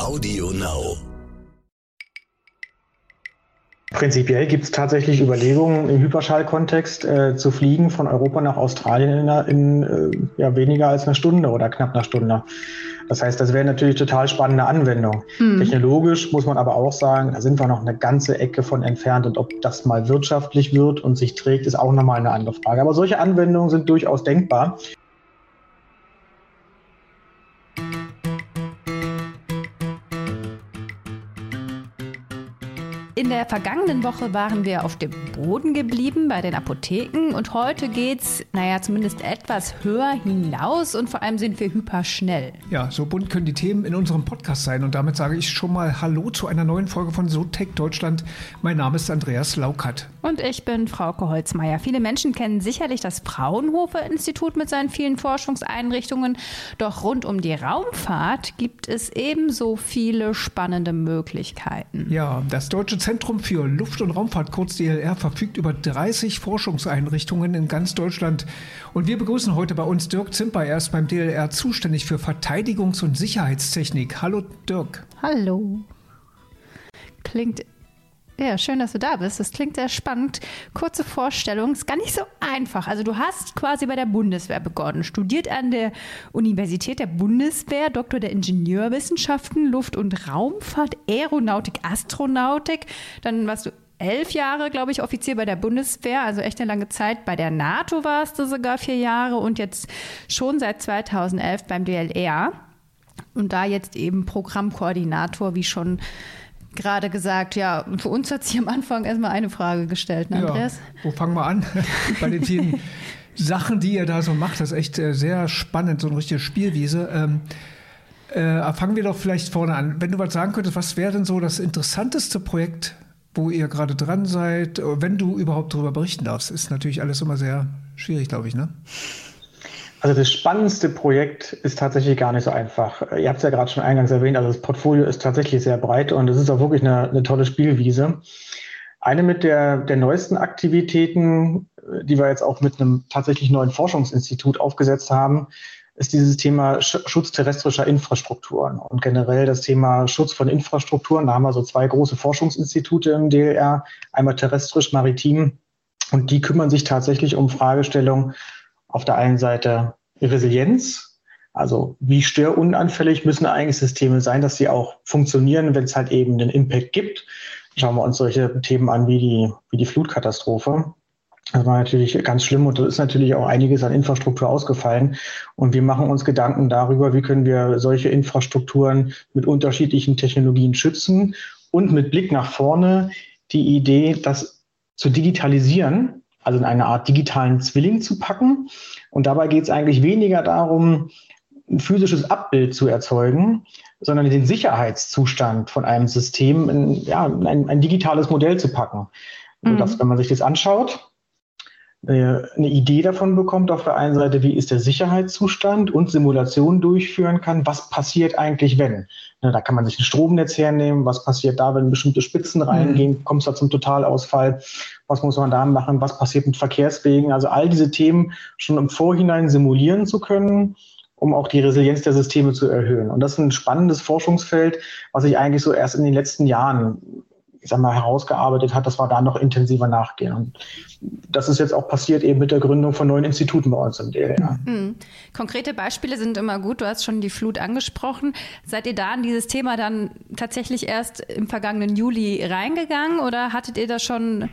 Audio Now. Prinzipiell gibt es tatsächlich Überlegungen im Hyperschallkontext äh, zu fliegen von Europa nach Australien in, in äh, ja, weniger als einer Stunde oder knapp einer Stunde. Das heißt, das wäre natürlich total spannende Anwendung. Mhm. Technologisch muss man aber auch sagen, da sind wir noch eine ganze Ecke von entfernt und ob das mal wirtschaftlich wird und sich trägt, ist auch nochmal eine andere Frage. Aber solche Anwendungen sind durchaus denkbar. In der vergangenen Woche waren wir auf dem Boden geblieben bei den Apotheken und heute geht's, naja, zumindest etwas höher hinaus und vor allem sind wir hyperschnell. Ja, so bunt können die Themen in unserem Podcast sein und damit sage ich schon mal Hallo zu einer neuen Folge von SoTech Deutschland. Mein Name ist Andreas Laukert. Und ich bin Frauke Holzmeier. Viele Menschen kennen sicherlich das Fraunhofer Institut mit seinen vielen Forschungseinrichtungen, doch rund um die Raumfahrt gibt es ebenso viele spannende Möglichkeiten. Ja, das Deutsche Zentrum Zentrum für Luft- und Raumfahrt, kurz DLR, verfügt über 30 Forschungseinrichtungen in ganz Deutschland. Und wir begrüßen heute bei uns Dirk Zimper. Er ist beim DLR zuständig für Verteidigungs- und Sicherheitstechnik. Hallo Dirk. Hallo. Klingt ja, schön, dass du da bist. Das klingt sehr spannend. Kurze Vorstellung, ist gar nicht so einfach. Also du hast quasi bei der Bundeswehr begonnen, studiert an der Universität der Bundeswehr, Doktor der Ingenieurwissenschaften, Luft- und Raumfahrt, Aeronautik, Astronautik. Dann warst du elf Jahre, glaube ich, Offizier bei der Bundeswehr, also echt eine lange Zeit. Bei der NATO warst du sogar vier Jahre und jetzt schon seit 2011 beim DLR. Und da jetzt eben Programmkoordinator, wie schon gerade gesagt, ja, für uns hat sich am Anfang erstmal eine Frage gestellt, ne, Andreas? Ja, wo fangen wir an? Bei den vielen Sachen, die ihr da so macht, das ist echt äh, sehr spannend, so eine richtige Spielwiese. Ähm, äh, fangen wir doch vielleicht vorne an. Wenn du was sagen könntest, was wäre denn so das interessanteste Projekt, wo ihr gerade dran seid, wenn du überhaupt darüber berichten darfst? Ist natürlich alles immer sehr schwierig, glaube ich, ne? Also das spannendste Projekt ist tatsächlich gar nicht so einfach. Ihr habt es ja gerade schon eingangs erwähnt, also das Portfolio ist tatsächlich sehr breit und es ist auch wirklich eine, eine tolle Spielwiese. Eine mit der, der neuesten Aktivitäten, die wir jetzt auch mit einem tatsächlich neuen Forschungsinstitut aufgesetzt haben, ist dieses Thema Schutz terrestrischer Infrastrukturen und generell das Thema Schutz von Infrastrukturen. Da haben wir so zwei große Forschungsinstitute im DLR, einmal terrestrisch, maritim, und die kümmern sich tatsächlich um Fragestellungen, auf der einen Seite Resilienz, also wie störunanfällig müssen eigentlich Systeme sein, dass sie auch funktionieren, wenn es halt eben einen Impact gibt. Schauen wir uns solche Themen an wie die, wie die Flutkatastrophe. Das war natürlich ganz schlimm und da ist natürlich auch einiges an Infrastruktur ausgefallen. Und wir machen uns Gedanken darüber, wie können wir solche Infrastrukturen mit unterschiedlichen Technologien schützen und mit Blick nach vorne die Idee, das zu digitalisieren, also in eine Art digitalen Zwilling zu packen. Und dabei geht es eigentlich weniger darum, ein physisches Abbild zu erzeugen, sondern den Sicherheitszustand von einem System in ja, ein, ein digitales Modell zu packen. Mhm. Sodass, wenn man sich das anschaut, eine Idee davon bekommt, auf der einen Seite, wie ist der Sicherheitszustand und Simulationen durchführen kann, was passiert eigentlich, wenn. Da kann man sich ein Stromnetz hernehmen, was passiert da, wenn bestimmte Spitzen reingehen, mhm. kommt es da zum Totalausfall, was muss man da machen, was passiert mit Verkehrswegen, also all diese Themen schon im Vorhinein simulieren zu können, um auch die Resilienz der Systeme zu erhöhen. Und das ist ein spannendes Forschungsfeld, was sich eigentlich so erst in den letzten Jahren ich sag mal, herausgearbeitet hat, dass wir da noch intensiver nachgehen. Und das ist jetzt auch passiert eben mit der Gründung von neuen Instituten bei uns im DLR. Mhm. Konkrete Beispiele sind immer gut. Du hast schon die Flut angesprochen. Seid ihr da in dieses Thema dann tatsächlich erst im vergangenen Juli reingegangen oder hattet ihr da schon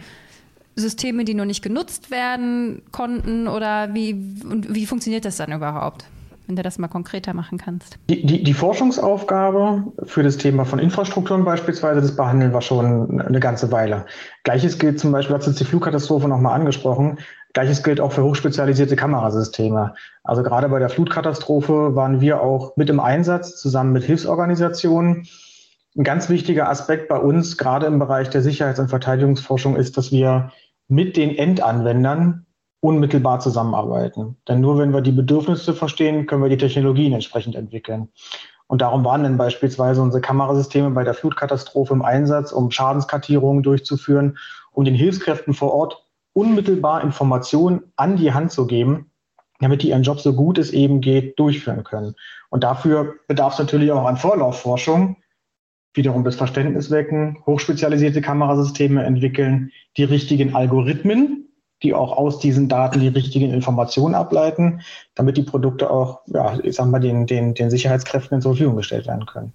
Systeme, die noch nicht genutzt werden konnten oder wie, wie funktioniert das dann überhaupt? Wenn du das mal konkreter machen kannst. Die, die, die, Forschungsaufgabe für das Thema von Infrastrukturen beispielsweise, das behandeln wir schon eine ganze Weile. Gleiches gilt zum Beispiel, du hast jetzt die Flugkatastrophe nochmal angesprochen, Gleiches gilt auch für hochspezialisierte Kamerasysteme. Also gerade bei der Flutkatastrophe waren wir auch mit im Einsatz zusammen mit Hilfsorganisationen. Ein ganz wichtiger Aspekt bei uns, gerade im Bereich der Sicherheits- und Verteidigungsforschung, ist, dass wir mit den Endanwendern unmittelbar zusammenarbeiten. Denn nur wenn wir die Bedürfnisse verstehen, können wir die Technologien entsprechend entwickeln. Und darum waren dann beispielsweise unsere Kamerasysteme bei der Flutkatastrophe im Einsatz, um Schadenskartierungen durchzuführen, um den Hilfskräften vor Ort unmittelbar Informationen an die Hand zu geben, damit die ihren Job so gut es eben geht durchführen können. Und dafür bedarf es natürlich auch an Vorlaufforschung, wiederum das Verständnis wecken, hochspezialisierte Kamerasysteme entwickeln, die richtigen Algorithmen, die auch aus diesen Daten die richtigen Informationen ableiten, damit die Produkte auch, ja, ich sag mal, den, den, den Sicherheitskräften zur Verfügung gestellt werden können.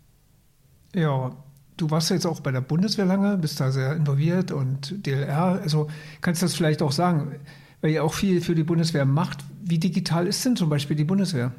Ja, du warst jetzt auch bei der Bundeswehr lange, bist da sehr involviert und DLR. Also kannst du das vielleicht auch sagen, weil ihr auch viel für die Bundeswehr macht. Wie digital ist denn zum Beispiel die Bundeswehr?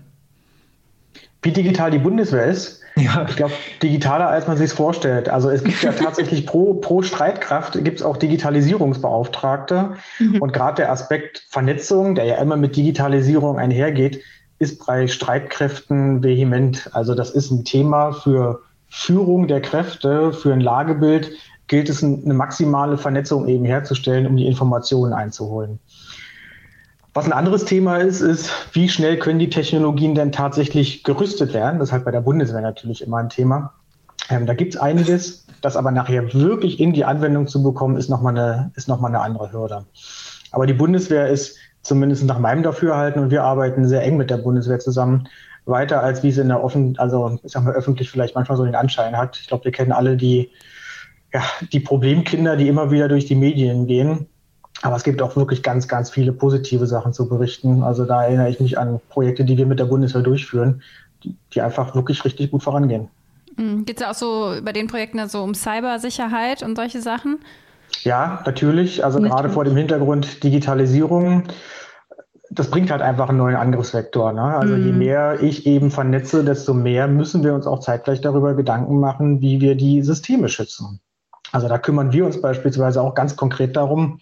Wie digital die Bundeswehr ist? Ja. Ich glaube, digitaler, als man sich vorstellt. Also es gibt ja tatsächlich pro, pro Streitkraft gibt es auch Digitalisierungsbeauftragte. Mhm. Und gerade der Aspekt Vernetzung, der ja immer mit Digitalisierung einhergeht, ist bei Streitkräften vehement. Also das ist ein Thema für Führung der Kräfte, für ein Lagebild gilt es, eine maximale Vernetzung eben herzustellen, um die Informationen einzuholen. Was ein anderes Thema ist, ist, wie schnell können die Technologien denn tatsächlich gerüstet werden? Das ist halt bei der Bundeswehr natürlich immer ein Thema. Ähm, da gibt es einiges, das aber nachher wirklich in die Anwendung zu bekommen, ist nochmal eine, ist noch eine andere Hürde. Aber die Bundeswehr ist zumindest nach meinem Dafürhalten und wir arbeiten sehr eng mit der Bundeswehr zusammen, weiter als wie es in der offen, also ich sag mal öffentlich vielleicht manchmal so den Anschein hat. Ich glaube, wir kennen alle die, ja, die Problemkinder, die immer wieder durch die Medien gehen aber es gibt auch wirklich ganz, ganz viele positive Sachen zu berichten. Also da erinnere ich mich an Projekte, die wir mit der Bundeswehr durchführen, die, die einfach wirklich richtig gut vorangehen. Mhm. Geht es auch so bei den Projekten also um Cybersicherheit und solche Sachen? Ja, natürlich. Also Nicht gerade vor dem Hintergrund Digitalisierung. Das bringt halt einfach einen neuen Angriffsvektor. Ne? Also mm. je mhm. mehr ich eben vernetze, desto mehr müssen wir uns auch zeitgleich darüber Gedanken machen, wie wir die Systeme schützen. Also da kümmern wir uns beispielsweise auch ganz konkret darum,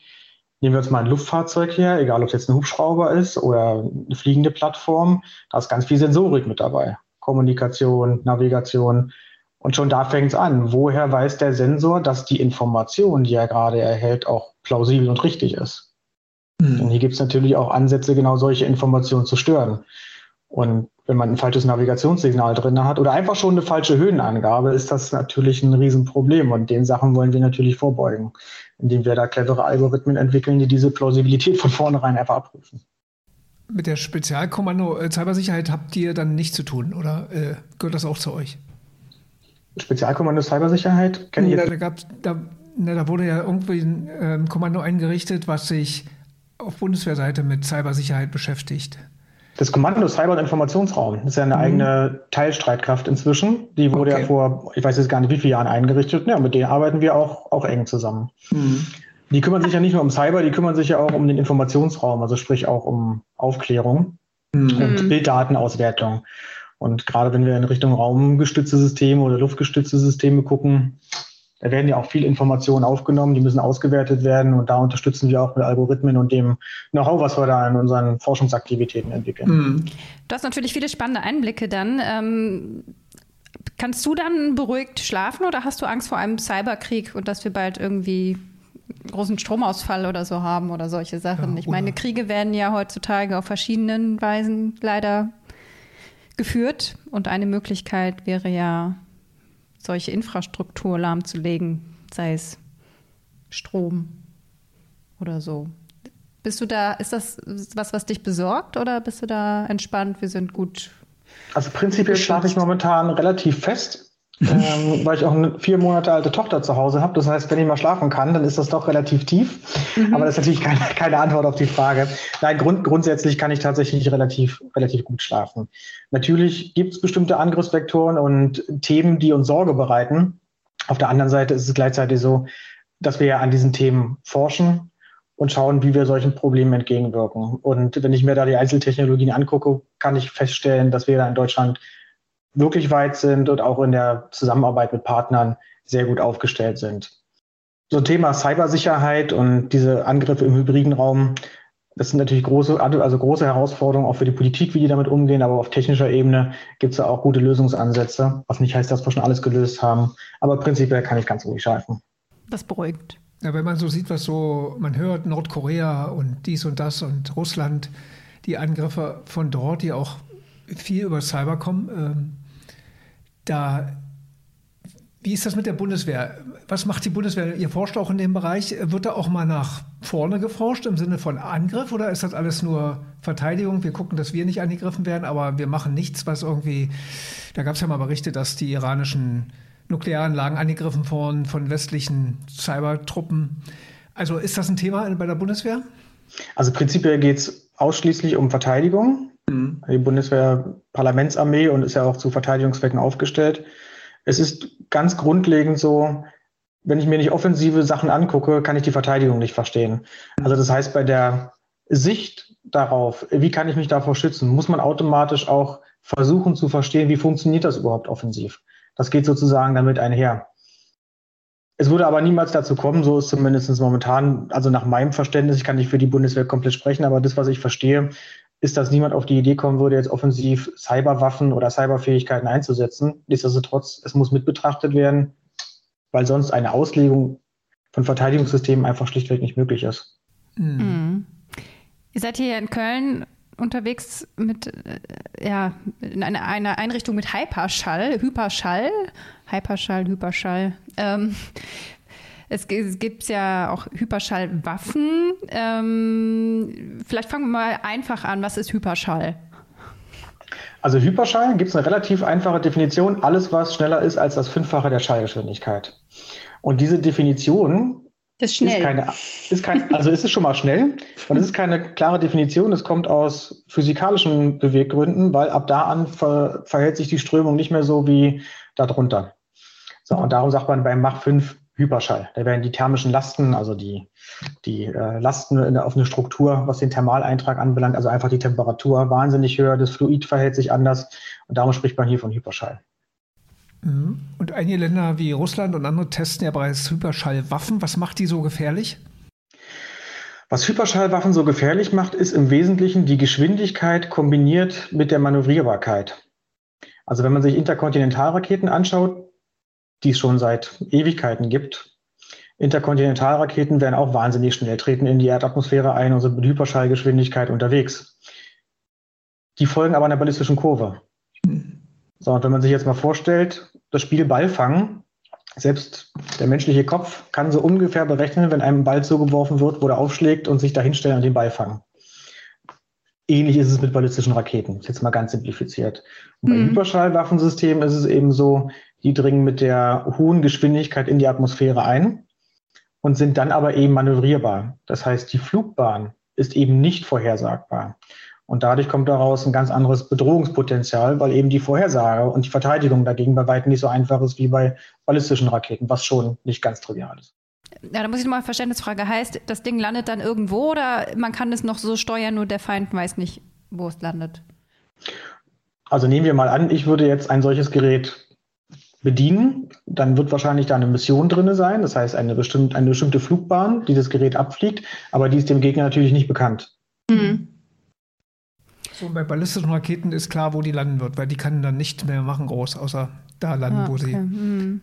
Nehmen wir uns mal ein Luftfahrzeug her, egal ob es jetzt ein Hubschrauber ist oder eine fliegende Plattform, da ist ganz viel Sensorik mit dabei. Kommunikation, Navigation. Und schon da fängt es an. Woher weiß der Sensor, dass die Information, die er gerade erhält, auch plausibel und richtig ist? Mhm. Und hier gibt es natürlich auch Ansätze, genau solche Informationen zu stören. Und wenn man ein falsches Navigationssignal drin hat oder einfach schon eine falsche Höhenangabe, ist das natürlich ein Riesenproblem. Und den Sachen wollen wir natürlich vorbeugen, indem wir da clevere Algorithmen entwickeln, die diese Plausibilität von vornherein einfach abprüfen. Mit der Spezialkommando äh, Cybersicherheit habt ihr dann nichts zu tun oder äh, gehört das auch zu euch? Spezialkommando Cybersicherheit kenne ich jetzt. Da, da, da, na, da wurde ja irgendwie ein ähm, Kommando eingerichtet, was sich auf Bundeswehrseite mit Cybersicherheit beschäftigt. Das Kommando Cyber- und Informationsraum ist ja eine mhm. eigene Teilstreitkraft inzwischen. Die wurde okay. ja vor, ich weiß jetzt gar nicht wie viele Jahren eingerichtet. Ja, mit denen arbeiten wir auch, auch eng zusammen. Mhm. Die kümmern sich ja nicht nur um Cyber, die kümmern sich ja auch um den Informationsraum, also sprich auch um Aufklärung mhm. und Bilddatenauswertung. Und gerade wenn wir in Richtung raumgestützte Systeme oder luftgestützte Systeme gucken, da werden ja auch viele Informationen aufgenommen, die müssen ausgewertet werden und da unterstützen wir auch mit Algorithmen und dem Know-how, was wir da in unseren Forschungsaktivitäten entwickeln. Mhm. Du hast natürlich viele spannende Einblicke dann. Ähm, kannst du dann beruhigt schlafen oder hast du Angst vor einem Cyberkrieg und dass wir bald irgendwie großen Stromausfall oder so haben oder solche Sachen? Ja, ich meine, Kriege werden ja heutzutage auf verschiedenen Weisen leider geführt und eine Möglichkeit wäre ja solche Infrastruktur lahmzulegen, sei es Strom oder so. Bist du da, ist das was, was dich besorgt oder bist du da entspannt? Wir sind gut. Also prinzipiell schlafe ich momentan relativ fest, ähm, weil ich auch eine vier Monate alte Tochter zu Hause habe. Das heißt, wenn ich mal schlafen kann, dann ist das doch relativ tief. Mhm. Aber das ist natürlich keine, keine Antwort auf die Frage. Nein, grund, grundsätzlich kann ich tatsächlich relativ, relativ gut schlafen. Natürlich gibt es bestimmte Angriffsvektoren und Themen, die uns Sorge bereiten. Auf der anderen Seite ist es gleichzeitig so, dass wir ja an diesen Themen forschen und schauen, wie wir solchen Problemen entgegenwirken. Und wenn ich mir da die Einzeltechnologien angucke, kann ich feststellen, dass wir da in Deutschland wirklich weit sind und auch in der Zusammenarbeit mit Partnern sehr gut aufgestellt sind. So Thema Cybersicherheit und diese Angriffe im hybriden Raum, das sind natürlich große, also große Herausforderungen auch für die Politik, wie die damit umgehen, aber auf technischer Ebene gibt es da auch gute Lösungsansätze, was nicht heißt, dass wir schon alles gelöst haben. Aber prinzipiell kann ich ganz ruhig schalten. Das beruhigt. Ja, wenn man so sieht, was so, man hört Nordkorea und dies und das und Russland, die Angriffe von dort, die auch viel über Cyber kommen, ähm, da, wie ist das mit der Bundeswehr? Was macht die Bundeswehr? Ihr forscht auch in dem Bereich. Wird da auch mal nach vorne geforscht im Sinne von Angriff oder ist das alles nur Verteidigung? Wir gucken, dass wir nicht angegriffen werden, aber wir machen nichts, was irgendwie. Da gab es ja mal Berichte, dass die iranischen Nuklearanlagen angegriffen worden von westlichen Cybertruppen. Also ist das ein Thema bei der Bundeswehr? Also prinzipiell geht es ausschließlich um Verteidigung. Mhm. Die Bundeswehr Parlamentsarmee und ist ja auch zu Verteidigungszwecken aufgestellt. Es ist ganz grundlegend so, wenn ich mir nicht offensive Sachen angucke, kann ich die Verteidigung nicht verstehen. Also das heißt, bei der Sicht darauf, wie kann ich mich davor schützen, muss man automatisch auch versuchen zu verstehen, wie funktioniert das überhaupt offensiv. Das geht sozusagen damit einher. Es würde aber niemals dazu kommen, so ist zumindest momentan, also nach meinem Verständnis, ich kann nicht für die Bundeswehr komplett sprechen, aber das, was ich verstehe, ist, dass niemand auf die Idee kommen würde, jetzt offensiv Cyberwaffen oder Cyberfähigkeiten einzusetzen. Nichtsdestotrotz, es muss mit betrachtet werden, weil sonst eine Auslegung von Verteidigungssystemen einfach schlichtweg nicht möglich ist. Mhm. Ihr seid hier in Köln unterwegs mit äh, ja, in einer, einer Einrichtung mit Hyperschall, Hyperschall, Hyperschall, Hyperschall. Ähm, es, es gibt ja auch Hyperschallwaffen. Ähm, vielleicht fangen wir mal einfach an. Was ist Hyperschall? Also Hyperschall gibt es eine relativ einfache Definition. Alles, was schneller ist als das Fünffache der Schallgeschwindigkeit. Und diese Definition ist schnell. Ist keine, ist kein, also ist es schon mal schnell. Und es ist keine klare Definition. Es kommt aus physikalischen Beweggründen, weil ab da an ver, verhält sich die Strömung nicht mehr so wie darunter. So, und darum sagt man beim Mach 5 Hyperschall. Da werden die thermischen Lasten, also die, die äh, Lasten in der, auf eine Struktur, was den Thermaleintrag anbelangt, also einfach die Temperatur wahnsinnig höher, das Fluid verhält sich anders und darum spricht man hier von Hyperschall. Mhm. Und einige Länder wie Russland und andere testen ja bereits Hyperschallwaffen. Was macht die so gefährlich? Was Hyperschallwaffen so gefährlich macht, ist im Wesentlichen die Geschwindigkeit kombiniert mit der Manövrierbarkeit. Also wenn man sich Interkontinentalraketen anschaut, die es schon seit Ewigkeiten gibt, Interkontinentalraketen werden auch wahnsinnig schnell, treten in die Erdatmosphäre ein und sind mit Hyperschallgeschwindigkeit unterwegs. Die folgen aber einer ballistischen Kurve. So, und wenn man sich jetzt mal vorstellt, das Spiel Ball fangen, selbst der menschliche Kopf kann so ungefähr berechnen, wenn einem Ball zugeworfen wird, wo er aufschlägt und sich dahinstellen und den Ball fangen. Ähnlich ist es mit ballistischen Raketen, ist jetzt mal ganz simplifiziert. Und bei mhm. Hyperschallwaffensystemen ist es eben so, die dringen mit der hohen Geschwindigkeit in die Atmosphäre ein und sind dann aber eben manövrierbar. Das heißt, die Flugbahn ist eben nicht vorhersagbar. Und dadurch kommt daraus ein ganz anderes Bedrohungspotenzial, weil eben die Vorhersage und die Verteidigung dagegen bei weitem nicht so einfach ist wie bei ballistischen Raketen, was schon nicht ganz trivial ist. Ja, da muss ich nochmal Verständnisfrage. Heißt, das Ding landet dann irgendwo oder man kann es noch so steuern, nur der Feind weiß nicht, wo es landet? Also nehmen wir mal an, ich würde jetzt ein solches Gerät bedienen, dann wird wahrscheinlich da eine Mission drin sein, das heißt eine, bestimmt, eine bestimmte Flugbahn, die das Gerät abfliegt, aber die ist dem Gegner natürlich nicht bekannt. Mhm. So, bei ballistischen Raketen ist klar, wo die landen wird, weil die kann dann nicht mehr machen groß, außer da landen, ah, okay. wo sie. Mhm.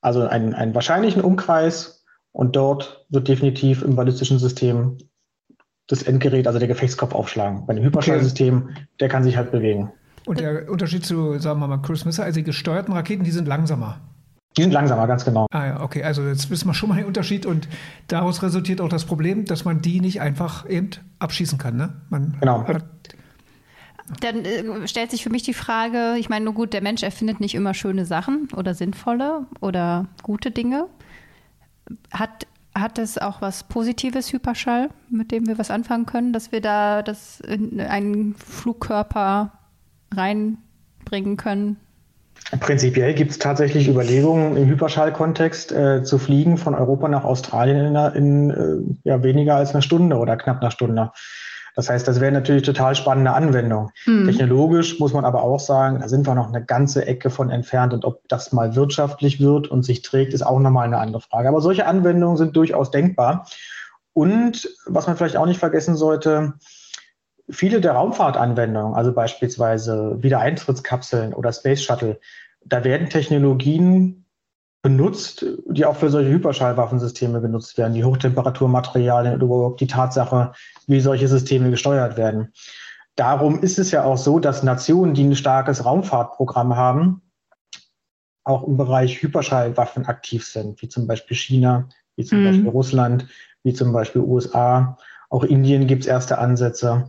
Also einen, einen wahrscheinlichen Umkreis und dort wird definitiv im ballistischen System das Endgerät, also der Gefechtskopf aufschlagen. Bei dem Hyperschallsystem, okay. der kann sich halt bewegen. Und der Unterschied zu, sagen wir mal, Cruise Missile, also die gesteuerten Raketen, die sind langsamer. Die sind langsamer, ganz genau. Ah ja, okay. Also jetzt wissen wir schon mal den Unterschied und daraus resultiert auch das Problem, dass man die nicht einfach eben abschießen kann. Ne? Man genau. dann äh, stellt sich für mich die Frage, ich meine, nur gut, der Mensch erfindet nicht immer schöne Sachen oder sinnvolle oder gute Dinge. Hat, hat es auch was Positives, Hyperschall, mit dem wir was anfangen können, dass wir da das in einen Flugkörper reinbringen können? Prinzipiell gibt es tatsächlich Überlegungen im Hyperschallkontext äh, zu fliegen von Europa nach Australien in, in äh, ja, weniger als einer Stunde oder knapp einer Stunde. Das heißt, das wäre natürlich total spannende Anwendung. Mhm. Technologisch muss man aber auch sagen, da sind wir noch eine ganze Ecke von entfernt und ob das mal wirtschaftlich wird und sich trägt, ist auch nochmal eine andere Frage. Aber solche Anwendungen sind durchaus denkbar. Und was man vielleicht auch nicht vergessen sollte, viele der Raumfahrtanwendungen, also beispielsweise Wiedereintrittskapseln oder Space Shuttle, da werden Technologien benutzt, die auch für solche Hyperschallwaffensysteme genutzt werden, die Hochtemperaturmaterialien oder überhaupt die Tatsache, wie solche Systeme gesteuert werden. Darum ist es ja auch so, dass Nationen, die ein starkes Raumfahrtprogramm haben, auch im Bereich Hyperschallwaffen aktiv sind, wie zum Beispiel China, wie zum mhm. Beispiel Russland, wie zum Beispiel USA auch Indien gibt es erste Ansätze,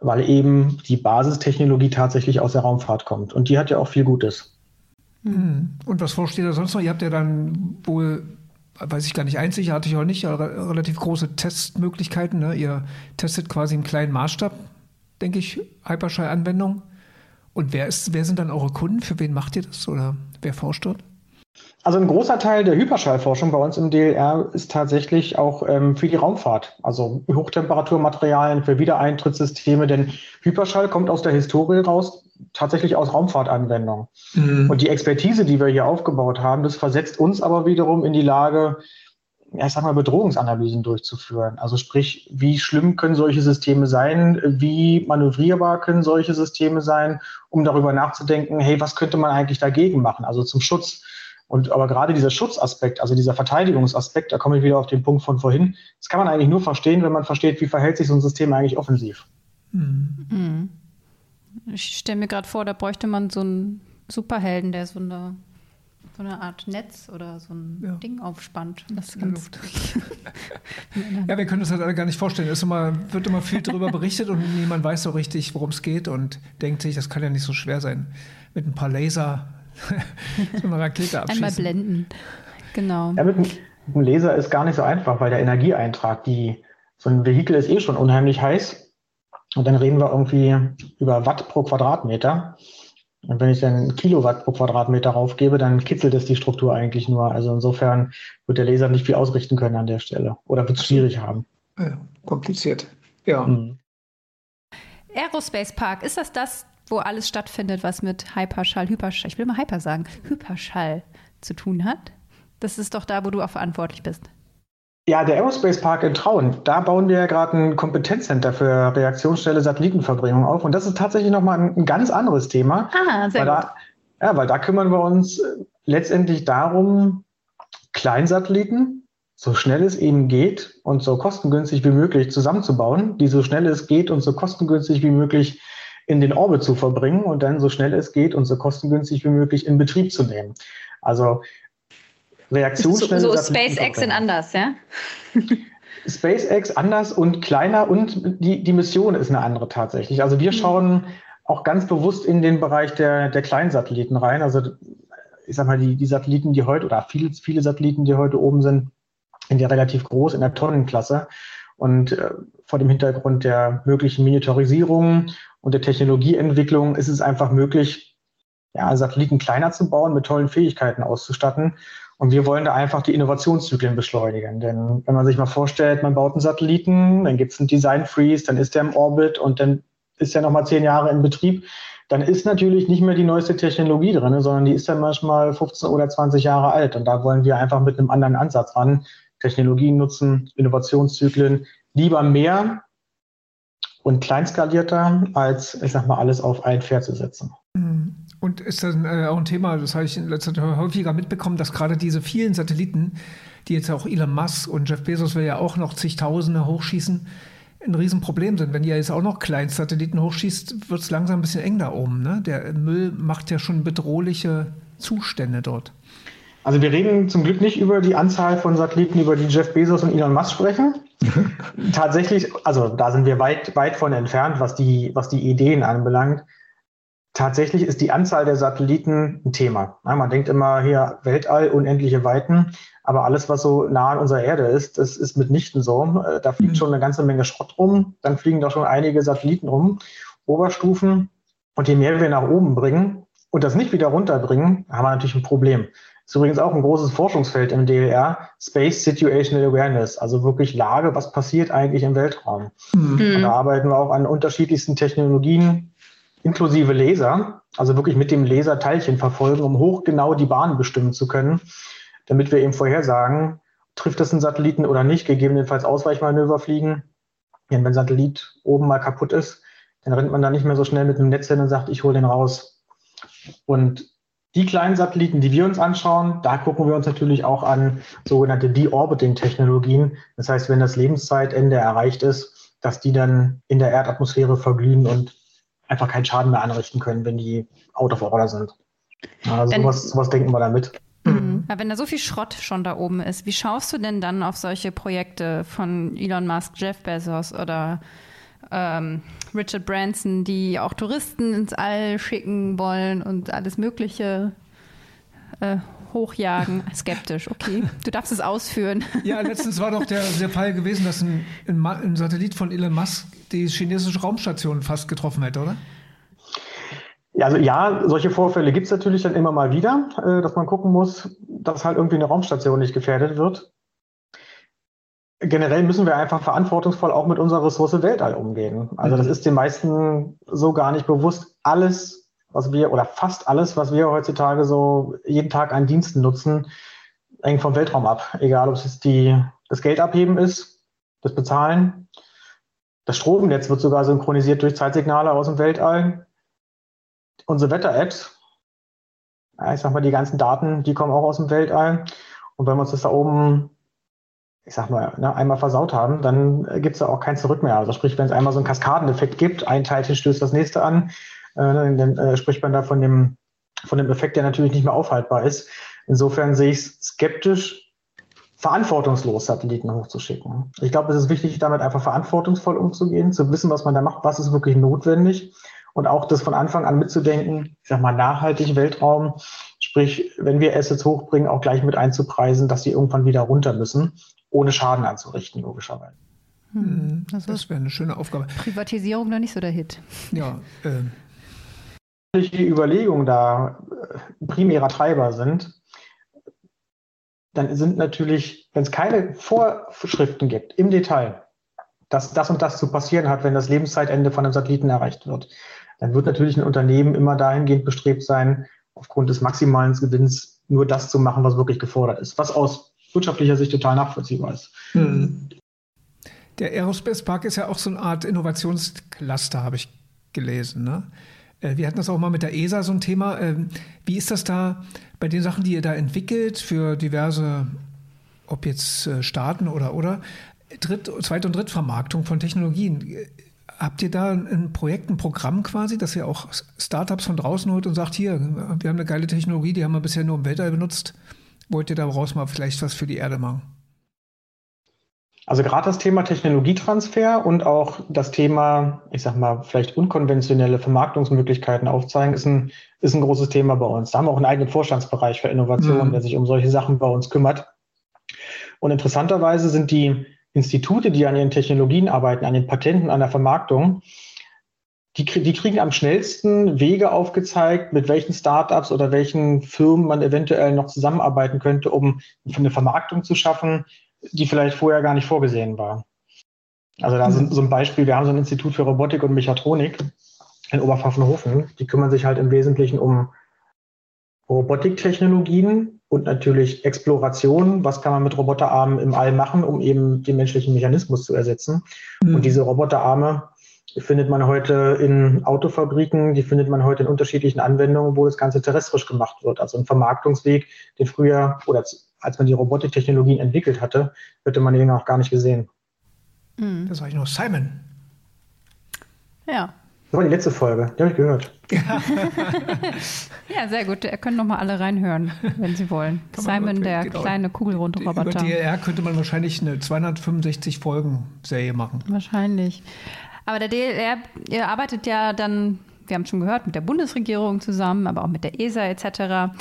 weil eben die Basistechnologie tatsächlich aus der Raumfahrt kommt. Und die hat ja auch viel Gutes. Mhm. Und was vorsteht da sonst noch? Ihr habt ja dann wohl, weiß ich gar nicht, einzigartig oder nicht, relativ große Testmöglichkeiten. Ne? Ihr testet quasi im kleinen Maßstab, denke ich, Hyperschall-Anwendungen. Und wer, ist, wer sind dann eure Kunden? Für wen macht ihr das oder wer forscht dort? Also ein großer Teil der Hyperschallforschung bei uns im DLR ist tatsächlich auch ähm, für die Raumfahrt, also Hochtemperaturmaterialien für Wiedereintrittssysteme, denn Hyperschall kommt aus der Historie raus, tatsächlich aus Raumfahrtanwendungen. Mhm. Und die Expertise, die wir hier aufgebaut haben, das versetzt uns aber wiederum in die Lage, ja, ich sag mal, Bedrohungsanalysen durchzuführen. Also sprich, wie schlimm können solche Systeme sein, wie manövrierbar können solche Systeme sein, um darüber nachzudenken, hey, was könnte man eigentlich dagegen machen, also zum Schutz. Und aber gerade dieser Schutzaspekt, also dieser Verteidigungsaspekt, da komme ich wieder auf den Punkt von vorhin, das kann man eigentlich nur verstehen, wenn man versteht, wie verhält sich so ein System eigentlich offensiv. Mhm. Ich stelle mir gerade vor, da bräuchte man so einen Superhelden, der so eine so eine Art Netz oder so ein ja. Ding aufspannt. Das ganz ja, wir können das halt alle gar nicht vorstellen. Es immer, wird immer viel darüber berichtet und niemand weiß so richtig, worum es geht und denkt sich, das kann ja nicht so schwer sein, mit ein paar Laser so eine Rakete abschießen. Einmal blenden. Genau. Ja, mit, dem Laser ist gar nicht so einfach, weil der Energieeintrag, die, so ein Vehikel ist eh schon unheimlich heiß. Und dann reden wir irgendwie über Watt pro Quadratmeter. Und wenn ich dann Kilowatt pro Quadratmeter raufgebe, dann kitzelt es die Struktur eigentlich nur. Also insofern wird der Laser nicht viel ausrichten können an der Stelle oder wird es schwierig haben. Ja, kompliziert. Ja. Mhm. Aerospace Park, ist das das, wo alles stattfindet, was mit Hyperschall, Hyperschall, ich will mal Hyper sagen, Hyperschall zu tun hat? Das ist doch da, wo du auch verantwortlich bist. Ja, der Aerospace Park in Traun, da bauen wir ja gerade ein Kompetenzcenter für reaktionsschnelle Satellitenverbringung auf. Und das ist tatsächlich nochmal ein, ein ganz anderes Thema. Ah, sehr weil gut. Da, ja, weil da kümmern wir uns äh, letztendlich darum, Kleinsatelliten, so schnell es eben geht und so kostengünstig wie möglich zusammenzubauen, die so schnell es geht und so kostengünstig wie möglich in den Orbit zu verbringen und dann so schnell es geht und so kostengünstig wie möglich in Betrieb zu nehmen. Also Reaktionsschnelle. So, so SpaceX in anders, ja? SpaceX anders und kleiner und die, die Mission ist eine andere tatsächlich. Also wir mhm. schauen auch ganz bewusst in den Bereich der, der kleinen Satelliten rein. Also ich sag mal, die, die Satelliten, die heute, oder viele, viele Satelliten, die heute oben sind, sind ja relativ groß in der Tonnenklasse. Und äh, vor dem Hintergrund der möglichen Miniaturisierung und der Technologieentwicklung ist es einfach möglich, ja, Satelliten kleiner zu bauen, mit tollen Fähigkeiten auszustatten und wir wollen da einfach die Innovationszyklen beschleunigen. Denn wenn man sich mal vorstellt, man baut einen Satelliten, dann gibt es einen Design Freeze, dann ist der im Orbit und dann ist er nochmal zehn Jahre in Betrieb, dann ist natürlich nicht mehr die neueste Technologie drin, sondern die ist dann manchmal 15 oder 20 Jahre alt. Und da wollen wir einfach mit einem anderen Ansatz ran. Technologien nutzen, Innovationszyklen, lieber mehr und kleinskalierter, als, ich sag mal, alles auf ein Pferd zu setzen. Mhm. Und ist das äh, auch ein Thema, das habe ich in letzter Zeit häufiger mitbekommen, dass gerade diese vielen Satelliten, die jetzt auch Elon Musk und Jeff Bezos will ja auch noch zigtausende hochschießen, ein Riesenproblem sind. Wenn ihr jetzt auch noch Kleinsatelliten hochschießt, wird es langsam ein bisschen eng da oben. Ne? Der Müll macht ja schon bedrohliche Zustände dort. Also wir reden zum Glück nicht über die Anzahl von Satelliten, über die Jeff Bezos und Elon Musk sprechen. Tatsächlich, also da sind wir weit, weit von entfernt, was die, was die Ideen anbelangt. Tatsächlich ist die Anzahl der Satelliten ein Thema. Man denkt immer hier Weltall, unendliche Weiten, aber alles, was so nah an unserer Erde ist, das ist mitnichten so. Äh, da fliegt mhm. schon eine ganze Menge Schrott rum, dann fliegen da schon einige Satelliten rum, Oberstufen. Und je mehr wir nach oben bringen und das nicht wieder runterbringen, haben wir natürlich ein Problem. Das ist übrigens auch ein großes Forschungsfeld im DLR, Space Situational Awareness, also wirklich Lage, was passiert eigentlich im Weltraum. Mhm. Und da arbeiten wir auch an unterschiedlichsten Technologien, inklusive Laser, also wirklich mit dem Laser Teilchen verfolgen, um hochgenau die Bahn bestimmen zu können, damit wir eben vorhersagen, trifft das einen Satelliten oder nicht, gegebenenfalls Ausweichmanöver fliegen. Denn wenn ein Satellit oben mal kaputt ist, dann rennt man da nicht mehr so schnell mit einem Netz hin und sagt, ich hole den raus. Und die kleinen Satelliten, die wir uns anschauen, da gucken wir uns natürlich auch an sogenannte Deorbiting-Technologien. Das heißt, wenn das Lebenszeitende erreicht ist, dass die dann in der Erdatmosphäre verglühen und einfach keinen Schaden mehr anrichten können, wenn die out of order sind. Also wenn, sowas, sowas denken wir damit. Mhm. Ja, wenn da so viel Schrott schon da oben ist, wie schaust du denn dann auf solche Projekte von Elon Musk, Jeff Bezos oder ähm, Richard Branson, die auch Touristen ins All schicken wollen und alles Mögliche? äh, hochjagen. Skeptisch, okay. Du darfst es ausführen. Ja, letztens war doch der, der Fall gewesen, dass ein, ein, ein Satellit von Elon Musk die chinesische Raumstation fast getroffen hätte, oder? Ja, also ja, solche Vorfälle gibt es natürlich dann immer mal wieder, äh, dass man gucken muss, dass halt irgendwie eine Raumstation nicht gefährdet wird. Generell müssen wir einfach verantwortungsvoll auch mit unserer Ressource Weltall umgehen. Also das mhm. ist den meisten so gar nicht bewusst. Alles, was wir oder fast alles, was wir heutzutage so jeden Tag an Diensten nutzen, hängt vom Weltraum ab. Egal, ob es jetzt die, das Geld abheben ist, das Bezahlen. Das Stromnetz wird sogar synchronisiert durch Zeitsignale aus dem Weltall unsere Wetter-Apps, ich sag mal, die ganzen Daten, die kommen auch aus dem Weltall. Und wenn wir uns das da oben, ich sag mal, ne, einmal versaut haben, dann gibt es da auch kein Zurück mehr. Also sprich, wenn es einmal so einen Kaskadeneffekt gibt, ein Teilchen stößt das nächste an, äh, dann äh, spricht man da von dem, von dem Effekt, der natürlich nicht mehr aufhaltbar ist. Insofern sehe ich skeptisch, verantwortungslos Satelliten hochzuschicken. Ich glaube, es ist wichtig, damit einfach verantwortungsvoll umzugehen, zu wissen, was man da macht, was ist wirklich notwendig und auch das von Anfang an mitzudenken, ich sag mal, nachhaltig Weltraum, sprich, wenn wir Assets hochbringen, auch gleich mit einzupreisen, dass sie irgendwann wieder runter müssen, ohne Schaden anzurichten, logischerweise. Hm, das, das wäre eine schöne Aufgabe. Privatisierung noch nicht so der Hit. Ja, äh. Die Überlegungen da primärer Treiber sind, dann sind natürlich, wenn es keine Vorschriften gibt im Detail, dass das und das zu passieren hat, wenn das Lebenszeitende von einem Satelliten erreicht wird, dann wird natürlich ein Unternehmen immer dahingehend bestrebt sein, aufgrund des maximalen Gewinns nur das zu machen, was wirklich gefordert ist, was aus wirtschaftlicher Sicht total nachvollziehbar ist. Hm. Der Aerospace Park ist ja auch so eine Art Innovationscluster, habe ich gelesen. Ne? Äh, wir hatten das auch mal mit der ESA so ein Thema. Ähm, wie ist das da bei den Sachen, die ihr da entwickelt für diverse, ob jetzt äh, Staaten oder oder Dritt-, Zweit- und Drittvermarktung von Technologien? Habt ihr da ein Projekt, ein Programm quasi, dass ihr auch Startups von draußen holt und sagt, hier, wir haben eine geile Technologie, die haben wir bisher nur im Weltall benutzt. Wollt ihr daraus mal vielleicht was für die Erde machen? Also gerade das Thema Technologietransfer und auch das Thema, ich sag mal, vielleicht unkonventionelle Vermarktungsmöglichkeiten aufzeigen, ist ein, ist ein großes Thema bei uns. Da haben wir auch einen eigenen Vorstandsbereich für Innovation, mhm. der sich um solche Sachen bei uns kümmert. Und interessanterweise sind die Institute, die an ihren Technologien arbeiten, an den Patenten, an der Vermarktung, die, die kriegen am schnellsten Wege aufgezeigt, mit welchen Startups oder welchen Firmen man eventuell noch zusammenarbeiten könnte, um eine Vermarktung zu schaffen, die vielleicht vorher gar nicht vorgesehen war. Also da sind so ein Beispiel, wir haben so ein Institut für Robotik und Mechatronik in Oberpfaffenhofen. Die kümmern sich halt im Wesentlichen um Robotiktechnologien und natürlich Exploration. Was kann man mit Roboterarmen im All machen, um eben den menschlichen Mechanismus zu ersetzen? Mhm. Und diese Roboterarme findet man heute in Autofabriken, die findet man heute in unterschiedlichen Anwendungen, wo das Ganze terrestrisch gemacht wird. Also ein Vermarktungsweg, den früher oder als man die Robotiktechnologien entwickelt hatte, hätte man den auch gar nicht gesehen. Mhm. Das war ich noch Simon. Ja, das war die letzte Folge, die habe ich gehört. ja, sehr gut. Ihr könnt nochmal alle reinhören, wenn Sie wollen. Simon, der genau. kleine Kugelrundroboter. Über DLR könnte man wahrscheinlich eine 265 Folgen Serie machen. Wahrscheinlich. Aber der DLR, ihr arbeitet ja dann, wir haben schon gehört, mit der Bundesregierung zusammen, aber auch mit der ESA etc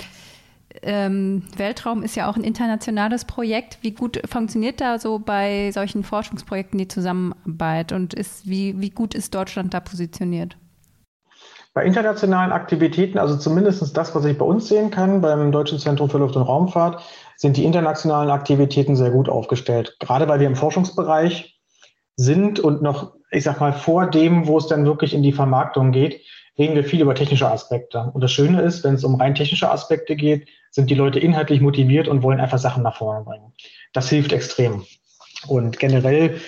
ähm, Weltraum ist ja auch ein internationales Projekt. Wie gut funktioniert da so bei solchen Forschungsprojekten die Zusammenarbeit und ist, wie, wie gut ist Deutschland da positioniert? Bei internationalen Aktivitäten, also zumindest das, was ich bei uns sehen kann, beim Deutschen Zentrum für Luft- und Raumfahrt, sind die internationalen Aktivitäten sehr gut aufgestellt. Gerade weil wir im Forschungsbereich sind und noch, ich sag mal, vor dem, wo es dann wirklich in die Vermarktung geht, reden wir viel über technische Aspekte. Und das Schöne ist, wenn es um rein technische Aspekte geht, sind die Leute inhaltlich motiviert und wollen einfach Sachen nach vorne bringen. Das hilft extrem. Und generell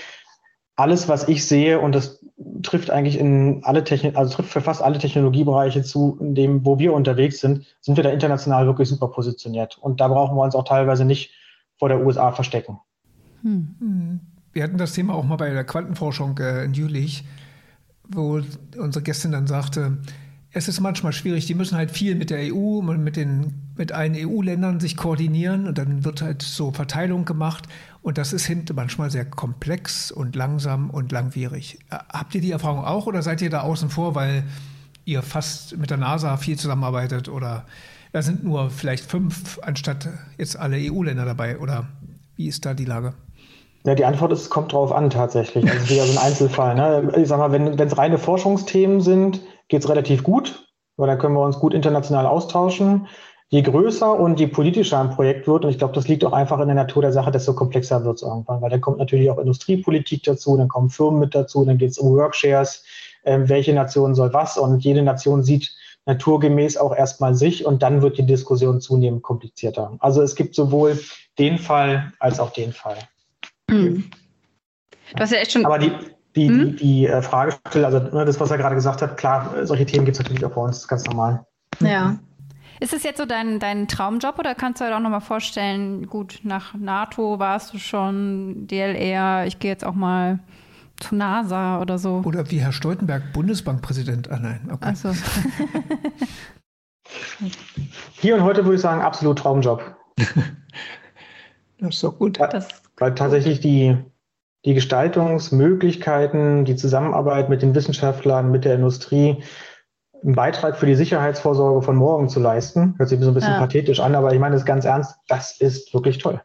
alles, was ich sehe, und das trifft eigentlich in alle Technik, also trifft für fast alle Technologiebereiche zu, in dem, wo wir unterwegs sind, sind wir da international wirklich super positioniert. Und da brauchen wir uns auch teilweise nicht vor der USA verstecken. Hm. Wir hatten das Thema auch mal bei der Quantenforschung äh, in Jülich, wo unsere Gästin dann sagte, es ist manchmal schwierig. Die müssen halt viel mit der EU, mit den mit allen EU-Ländern sich koordinieren und dann wird halt so Verteilung gemacht und das ist hinten manchmal sehr komplex und langsam und langwierig. Äh, habt ihr die Erfahrung auch oder seid ihr da außen vor, weil ihr fast mit der NASA viel zusammenarbeitet oder Da sind nur vielleicht fünf anstatt jetzt alle EU-Länder dabei, oder wie ist da die Lage? Ja, die Antwort ist, es kommt drauf an tatsächlich. Also wieder so ein Einzelfall. Ne? Ich sag mal, wenn es reine Forschungsthemen sind, geht es relativ gut, weil dann können wir uns gut international austauschen. Je größer und je politischer ein Projekt wird, und ich glaube, das liegt auch einfach in der Natur der Sache, desto komplexer wird es irgendwann, weil dann kommt natürlich auch Industriepolitik dazu, dann kommen Firmen mit dazu, dann geht es um Workshares, äh, welche Nation soll was und jede Nation sieht naturgemäß auch erstmal sich und dann wird die Diskussion zunehmend komplizierter. Also es gibt sowohl den Fall als auch den Fall. Hm. Du hast ja echt schon. Aber die, die, hm? die, die äh, Frage, also ne, das, was er gerade gesagt hat, klar, solche Themen gibt es natürlich auch bei uns, das ist ganz normal. Ja. Ist es jetzt so dein, dein Traumjob oder kannst du dir auch nochmal vorstellen, gut, nach NATO warst du schon, DLR, ich gehe jetzt auch mal zu NASA oder so? Oder wie Herr Stoltenberg, Bundesbankpräsident. Ah nein, okay. Ach so. Hier und heute würde ich sagen, absolut Traumjob. das ist doch gut. Das weil tatsächlich die, die Gestaltungsmöglichkeiten, die Zusammenarbeit mit den Wissenschaftlern, mit der Industrie, einen Beitrag für die Sicherheitsvorsorge von morgen zu leisten. Hört sich so ein bisschen ja. pathetisch an, aber ich meine es ganz ernst, das ist wirklich toll.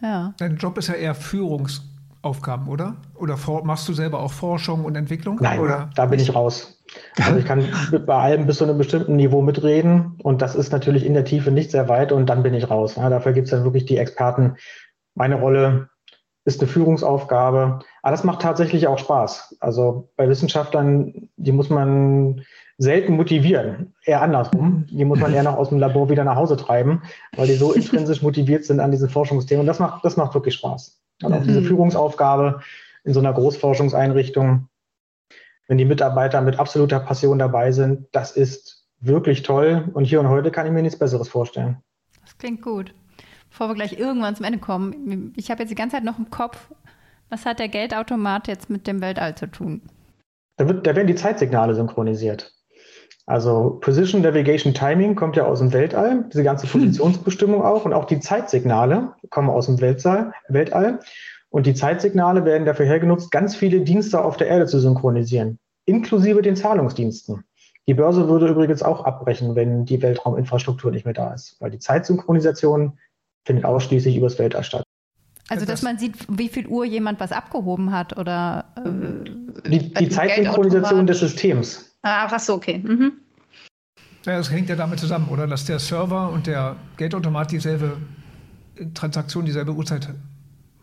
Ja. Dein Job ist ja eher Führungsaufgaben, oder? Oder machst du selber auch Forschung und Entwicklung? Nein, oder? da bin ich raus. Also ich kann bei allem bis zu einem bestimmten Niveau mitreden und das ist natürlich in der Tiefe nicht sehr weit und dann bin ich raus. Ja, dafür gibt es dann wirklich die Experten. Meine Rolle ist eine Führungsaufgabe. Aber das macht tatsächlich auch Spaß. Also bei Wissenschaftlern, die muss man selten motivieren. Eher andersrum. Die muss man eher noch aus dem Labor wieder nach Hause treiben, weil die so intrinsisch motiviert sind an diesen Forschungsthemen. Und das macht, das macht wirklich Spaß. Und auch diese mhm. Führungsaufgabe in so einer Großforschungseinrichtung, wenn die Mitarbeiter mit absoluter Passion dabei sind, das ist wirklich toll. Und hier und heute kann ich mir nichts Besseres vorstellen. Das klingt gut bevor wir gleich irgendwann zum Ende kommen. Ich habe jetzt die ganze Zeit noch im Kopf, was hat der Geldautomat jetzt mit dem Weltall zu tun? Da, wird, da werden die Zeitsignale synchronisiert. Also Position Navigation Timing kommt ja aus dem Weltall, diese ganze hm. Positionsbestimmung auch und auch die Zeitsignale kommen aus dem Weltall. Weltall. Und die Zeitsignale werden dafür hergenutzt, ganz viele Dienste auf der Erde zu synchronisieren, inklusive den Zahlungsdiensten. Die Börse würde übrigens auch abbrechen, wenn die Weltrauminfrastruktur nicht mehr da ist, weil die Zeitsynchronisation findet ausschließlich übers Weltall statt. Also, dass man sieht, wie viel Uhr jemand was abgehoben hat oder. Äh, die, die Zeitsynchronisation des Systems. Ah, ach so, okay. Mhm. Ja, das hängt ja damit zusammen, oder? Dass der Server und der Geldautomat dieselbe Transaktion, dieselbe Uhrzeit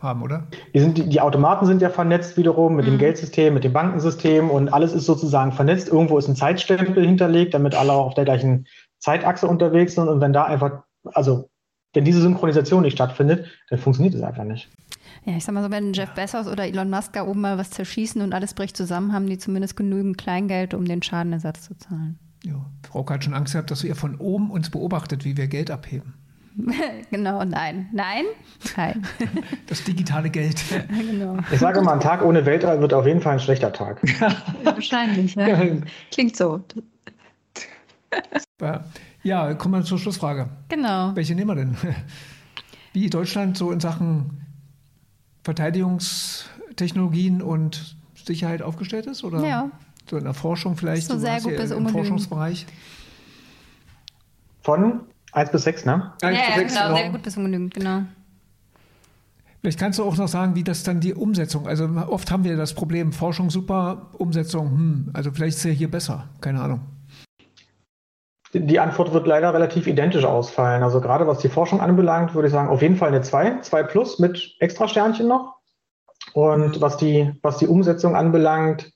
haben, oder? Die, sind, die, Automaten sind ja vernetzt wiederum mit mhm. dem Geldsystem, mit dem Bankensystem und alles ist sozusagen vernetzt. Irgendwo ist ein Zeitstempel hinterlegt, damit alle auch auf der gleichen Zeitachse unterwegs sind. Und wenn da einfach, also wenn diese Synchronisation nicht stattfindet, dann funktioniert es einfach nicht. Ja, ich sag mal so, wenn Jeff Bezos oder Elon Musk da oben mal was zerschießen und alles bricht zusammen, haben die zumindest genügend Kleingeld, um den Schadenersatz zu zahlen. Ja, Frau hat schon Angst gehabt, dass ihr von oben uns beobachtet, wie wir Geld abheben. genau, nein. Nein? Nein. Das digitale Geld. genau. Ich sage mal, ein Tag ohne Weltall wird auf jeden Fall ein schlechter Tag. Wahrscheinlich, ja. Klingt so. Ja, kommen wir zur Schlussfrage. Genau. Welche nehmen wir denn? Wie Deutschland so in Sachen Verteidigungstechnologien und Sicherheit aufgestellt ist? Oder ja. so in der Forschung vielleicht? So sehr gut bis im Forschungsbereich? Von 1 bis 6, ne? Ja, ja, genau, genau, sehr gut bis ungenügend, genau. Vielleicht kannst du auch noch sagen, wie das dann die Umsetzung, also oft haben wir das Problem, Forschung super, Umsetzung, hm, also vielleicht ist es ja hier besser, keine Ahnung. Die Antwort wird leider relativ identisch ausfallen. Also gerade was die Forschung anbelangt, würde ich sagen, auf jeden Fall eine 2, 2 plus mit extra Sternchen noch. Und was die, was die Umsetzung anbelangt,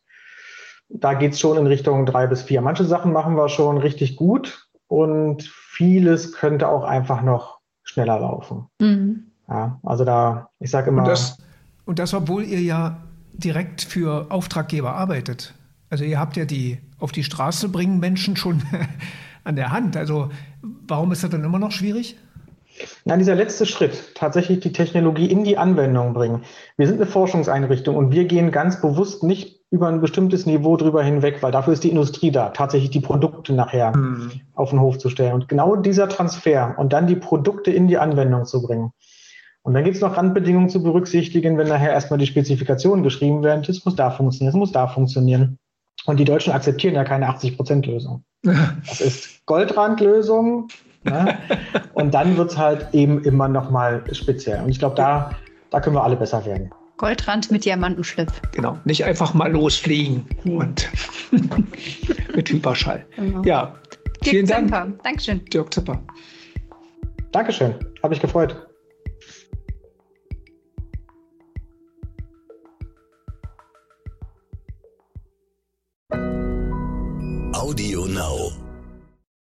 da geht es schon in Richtung 3 bis 4. Manche Sachen machen wir schon richtig gut und vieles könnte auch einfach noch schneller laufen. Mhm. Ja, also da, ich sage immer. Und das, und das, obwohl ihr ja direkt für Auftraggeber arbeitet. Also ihr habt ja die auf die Straße bringen Menschen schon an der Hand. Also warum ist das dann immer noch schwierig? Nein, dieser letzte Schritt, tatsächlich die Technologie in die Anwendung bringen. Wir sind eine Forschungseinrichtung und wir gehen ganz bewusst nicht über ein bestimmtes Niveau drüber hinweg, weil dafür ist die Industrie da, tatsächlich die Produkte nachher hm. auf den Hof zu stellen. Und genau dieser Transfer und dann die Produkte in die Anwendung zu bringen. Und dann gibt es noch Randbedingungen zu berücksichtigen, wenn nachher erstmal die Spezifikationen geschrieben werden, das muss da funktionieren, das muss da funktionieren. Und die Deutschen akzeptieren ja keine 80-Prozent-Lösung. Das ist Goldrandlösung Ne? Und dann wird es halt eben immer noch mal speziell. Und ich glaube, da, da können wir alle besser werden. Goldrand mit Diamantenschliff. Genau, nicht einfach mal losfliegen nee. und mit Hyperschall. Genau. Ja, Dirk vielen Dank. Zimper. Dankeschön. Dirk Zipper. Dankeschön, habe mich gefreut. Audio Now.